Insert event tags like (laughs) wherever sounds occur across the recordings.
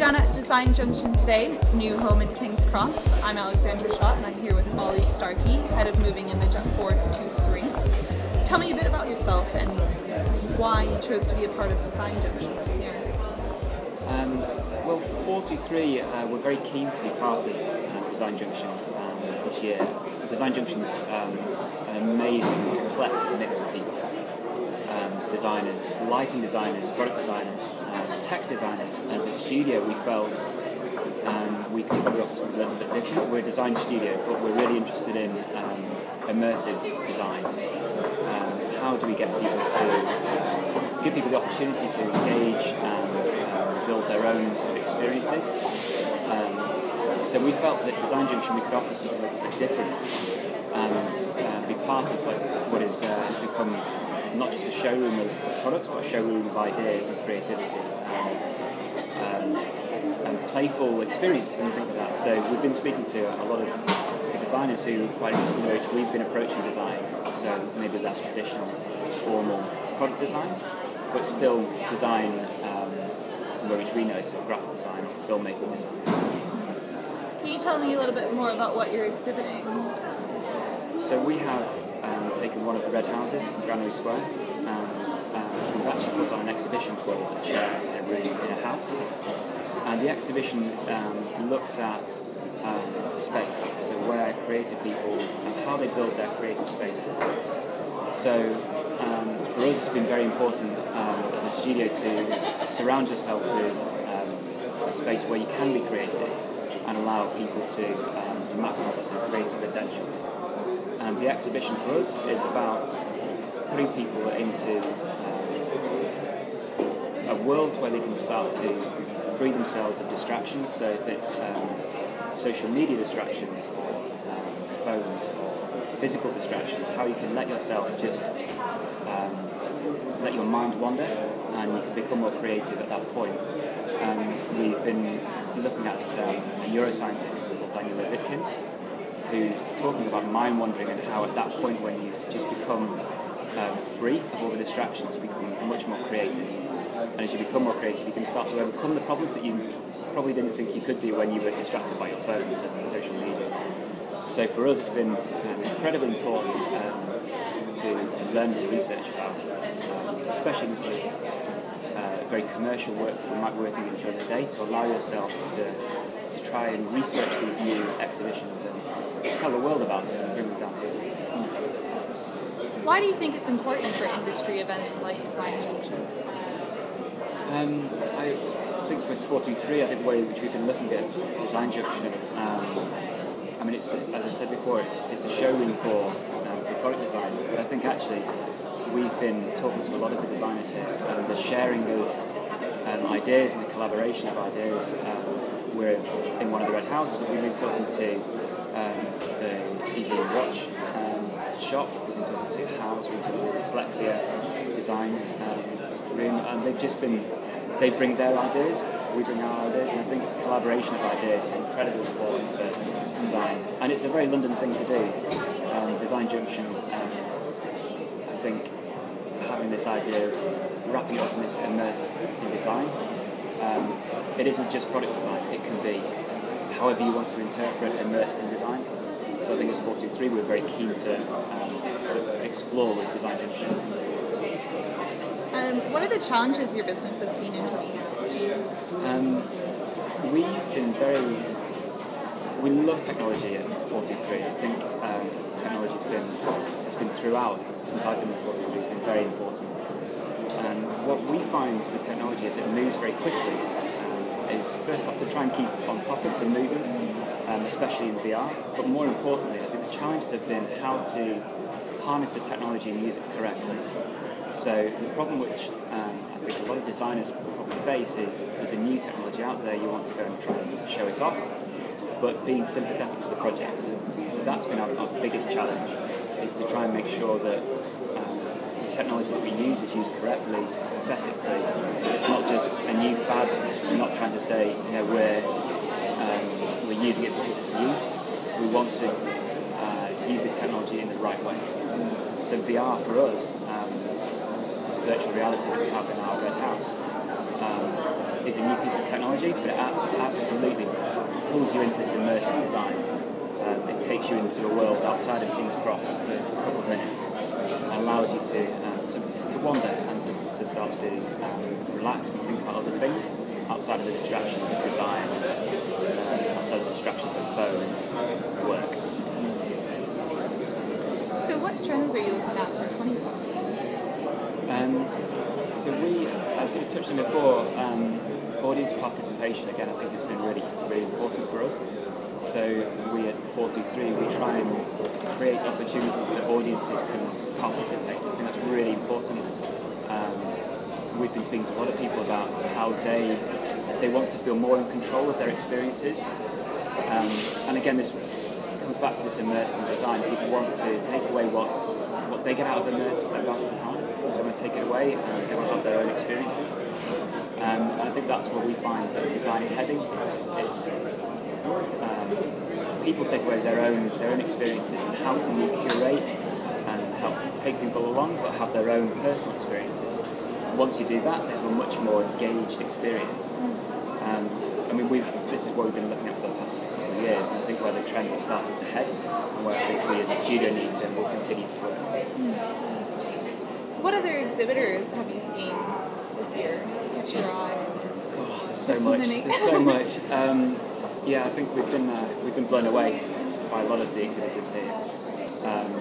down at Design Junction today, and its new home in King's Cross. I'm Alexandra Schott, and I'm here with Olly Starkey, head of Moving Image at four23. Tell me a bit about yourself and why you chose to be a part of Design Junction this year. Um, well, four23, uh, we're very keen to be part of uh, Design Junction um, this year. Design Junction's um, an amazing, eclectic mix of people. Designers, lighting designers, product designers, um, tech designers. As a studio, we felt um, we could probably offer something a little bit different. We're a design studio, but we're really interested in um, immersive design. Um, how do we get people to uh, give people the opportunity to engage and um, build their own sort of experiences? Um, so we felt that Design Junction we could offer something a little bit different and uh, be part of like what is uh, has become not just a showroom of products, but a showroom of ideas and creativity and, um, and playful experiences and things like that. So we've been speaking to a lot of designers who quite interested in we've been approaching design. So maybe that's traditional, formal product design, but still design um, which we know, so graphic design, or filmmaking design. Can you tell me a little bit more about what you're exhibiting? So we have um, taken one of the red houses in Granary Square and um, we've actually put on an exhibition called A Chair in a Room in a House. And the exhibition um, looks at um, space, so where creative people and how they build their creative spaces. So um, for us, it's been very important as a studio to surround yourself with a space where you can be creative and allow people to, to maximise their creative potential. And the exhibition for us is about putting people into um, a world where they can start to free themselves of distractions. So if it's um, social media distractions or um, phones or physical distractions, how you can let yourself just um, let your mind wander and you can become more creative at that point. And we've been looking at um, a neuroscientist called Daniel Levitin, who's talking about mind wandering and how at that point when you've just become um, free of all the distractions, you become much more creative. And as you become more creative, you can start to overcome the problems that you probably didn't think you could do when you were distracted by your phones and social media. So for us, it's been um, incredibly important um, to, to learn to research about, um, especially in sort of uh, very commercial work that we might working in during the day, to allow yourself to, to try and research these new exhibitions and tell the world about it and bring them down here. Why do you think it's important for industry events like Design Junction? Um, I think for four23, I think the way in which we've been looking at Design Junction, um, I mean, it's as I said before, it's, it's a showroom for, um, for product design, but I think actually we've been talking to a lot of the designers here, and the sharing of um, ideas and the collaboration of ideas. Um, we're in one of the red houses, but we've been talking to um, the DZ Watch um, shop, we've been talking to House, we've been talking to Dyslexia Design um, Room, and they've just been, they bring their ideas, we bring our ideas, and I think collaboration of ideas is incredibly important for design. And it's a very London thing to do. Um, design Junction, um, I think, having this idea of wrapping up in this immersed in design. Um, it isn't just product design, it can be however you want to interpret immersed in design. So I think as four23 we're very keen to, um, to sort of explore with Design Junction. Um, what are the challenges your business has seen in 2016? Um, we've been very. We love technology at four23. I think um, technology has been has been throughout since I've been at four23. It's been very important. And what we find with technology is it moves very quickly. Is first off to try and keep on top of the movement, um, especially in VR. But more importantly, I think the challenges have been how to harness the technology and use it correctly. So the problem which um, I think a lot of designers probably face is there's a new technology out there, you want to go and try and show it off, but being sympathetic to the project. So that's been our, our biggest challenge, is to try and make sure that um, technology that we use is used correctly, sympathetically. It's not just a new fad, we're not trying to say, you know, we're, um, we're using it because it's new. We want to uh, use the technology in the right way. So VR for us, um, virtual reality that we have in our red house. Um, is a new piece of technology, but it absolutely pulls you into this immersive design. Um, it takes you into a world outside of King's Cross for a couple of minutes and allows you to, um, to, to wander and to, to start to um, relax and think about other things outside of the distractions of design, outside of the distractions of phone and work. So, what trends are you looking at for 2017? Um, so we, as you touched on before, um, audience participation again I think has been really really important for us. So we at four23 we try and create opportunities that audiences can participate. I think that's really important. Um, we've been speaking to a lot of people about how they they want to feel more in control of their experiences. Um, and again, this comes back to this immersed in design. People want to take away what what they get out of immersed about design. They want to take it away and they want to have their own experiences. Um, and I think that's where we find that design is heading. It's, it's um, people take away their own their own experiences and how can we curate and help take people along but have their own personal experiences. Once you do that, they have a much more engaged experience. Um, I mean, we've this is what we've been looking at for the past couple of years, and I think where the trend is starting to head, and where I think we as a studio need to and will continue to work. What other exhibitors have you seen this year catch your eye? Oh, there's so There's so much. many. There's so much. (laughs) Um, yeah, I think we've been uh, we've been blown away by a lot of the exhibitors here. Um,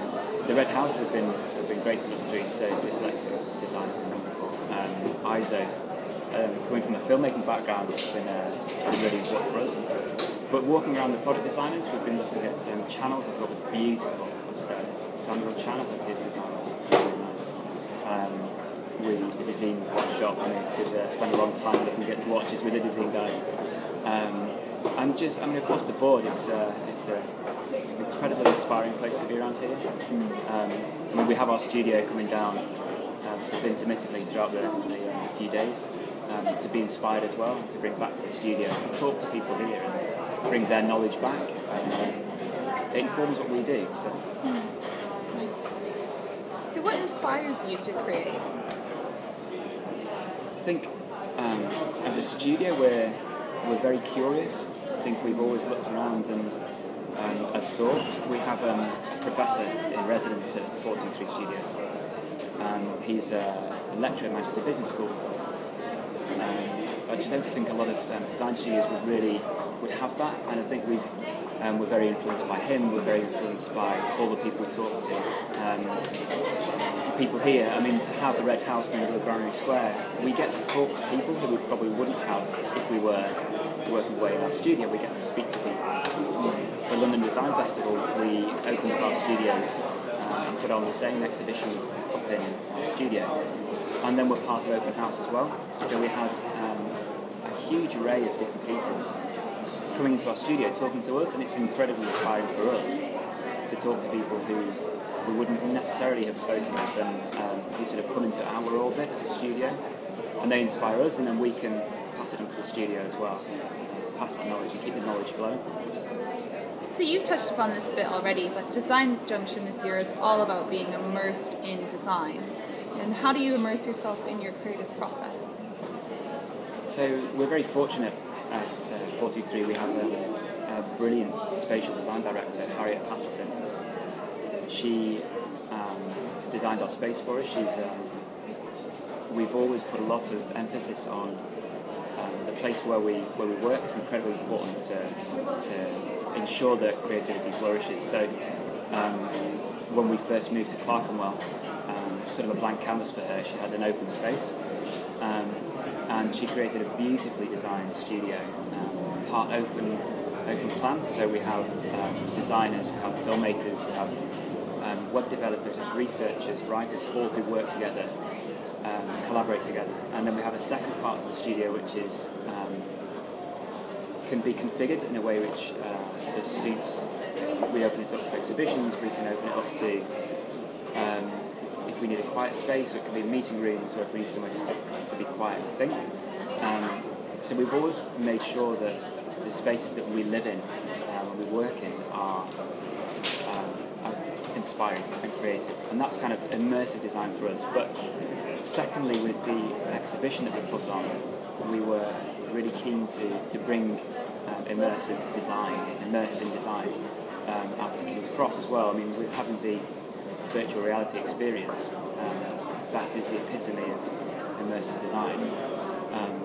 the Red Houses have been have been great to look through. So dyslexic design. Um, ISO, um, coming from a filmmaking background, has been uh, really important for us. But walking around the product designers, we've been looking at um, channels. I thought was beautiful upstairs. Samuel Chan, I think his design was really nice. Um, we the design workshop and we could uh, spend a long time looking at watches with the design guys. Um, and just, I mean, across the board, it's uh, it's a incredibly inspiring place to be around here. Um, I mean, we have our studio coming down, um, sort of intermittently throughout the, the uh, few days, um, to be inspired as well, to bring back to the studio, to talk to people here and bring their knowledge back. And, uh, it informs what we do. So. So, what inspires you to create? I think um, as a studio we're we're very curious. I think we've always looked around and um, absorbed. We have um, a professor in residence at four23 Studios. Um, he's a lecturer at Manchester Business School. Um, I don't think a lot of um, design studios would really would have that, and I think we've um, we're very influenced by him. We're very influenced by all the people we talk to. Um, people here. I mean, to have the Red House in the middle of Granary Square, we get to talk to people who we probably wouldn't have if we were working away in our studio. We get to speak to people. For London Design Festival, we opened up our studios um, and put on the same exhibition up in our studio. And then we're part of Open House as well. So we had um, a huge array of different people coming into our studio talking to us, and it's incredibly inspiring for us to talk to people who we wouldn't necessarily have spoken with and um, who sort of come into our orbit as a studio, and they inspire us, and then we can pass it on to the studio as well, pass that knowledge and keep the knowledge flowing. So, you've touched upon this a bit already, but Design Junction this year is all about being immersed in design. And how do you immerse yourself in your creative process? So we're very fortunate at uh, four23. We have a, a brilliant spatial design director, Harriet Patterson. She um, has designed our space for us. She's um, we've always put a lot of emphasis on um, the place where we where we work. It's incredibly important to to ensure that creativity flourishes. So um, when we first moved to Clerkenwell, um, sort of a blank canvas for her. She had an open space, um, and she created a beautifully designed studio, um, part open, open plan. So we have um, designers, we have filmmakers, we have um, web developers, researchers, writers, all who work together, um, collaborate together, and then we have a second part to the studio which is can be configured in a way which uh, sort of suits. We open it up to exhibitions. We can open it up to um, if we need a quiet space, or it can be a meeting rooms, or if we need somewhere just to, to be quiet and think. Um, so we've always made sure that the spaces that we live in um, and we work in are, um, are inspiring and creative, and that's kind of immersive design for us. But secondly, with the exhibition that we put on, we were really keen to, to bring um, immersive design, immersed in design, um, out to King's Cross as well. I mean, with having the virtual reality experience, um, that is the epitome of immersive design. Um,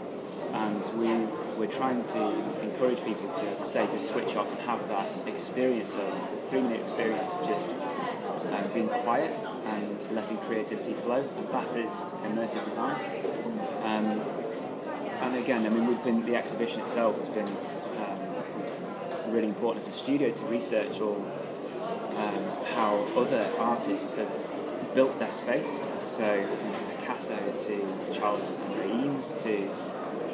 and we, we're trying to encourage people to, as I say, to switch off and have that experience of, three minute experience of just um, being quiet and letting creativity flow, and that is immersive design. Um, and again, I mean, we've been the exhibition itself has been um, really important as a studio to research all um, how other artists have built their space. So from Picasso to Charles Eames to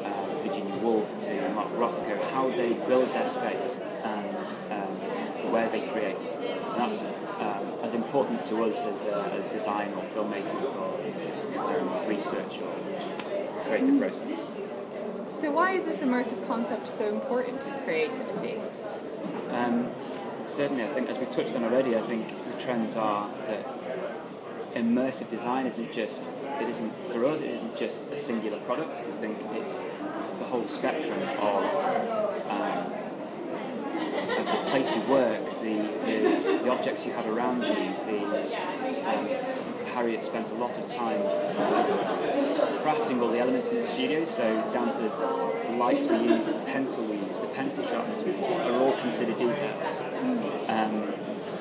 uh, Virginia Woolf to Mark Rothko, how they build their space and um, where they create. And that's um, as important to us as, uh, as design or filmmaking or um, research or creative process. So, why is this immersive concept so important in creativity? Um, certainly, I think, as we've touched on already, I think the trends are that immersive design isn't just it isn't for us it isn't just a singular product. I think it's the whole spectrum of, um, of the place you work, the, objects you have around you. The um, Harriet spent a lot of time crafting all the elements in the studio, so down to the, the lights we use, the pencil we use, the pencil sharpness we use, are all considered details. Um,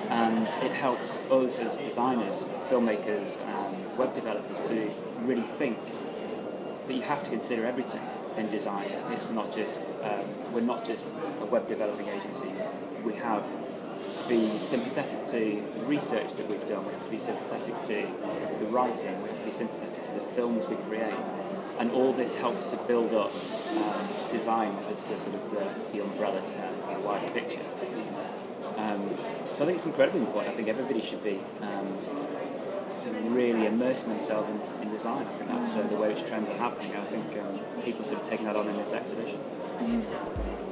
and it helps us as designers, filmmakers, and web developers to really think that you have to consider everything in design. It's not just um, we're not just a web developing agency. We have to be sympathetic to the research that we've done. We have to be sympathetic to the writing. We have to be sympathetic to the films we create. And all this helps to build up um, design as the sort of the, the umbrella term, the wider picture. Um, so I think it's incredibly important. I think everybody should be um, sort of really immersing themselves in, in design. I think that's uh, the way which trends are happening. I think um, people sort of taking that on in this exhibition. Great.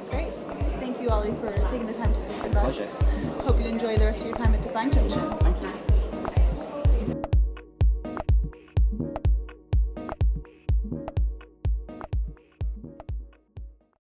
Thank you, Olly, for taking the time to speak with Pleasure. us. Hope you enjoy the rest of your time at Design Junction. Thank you.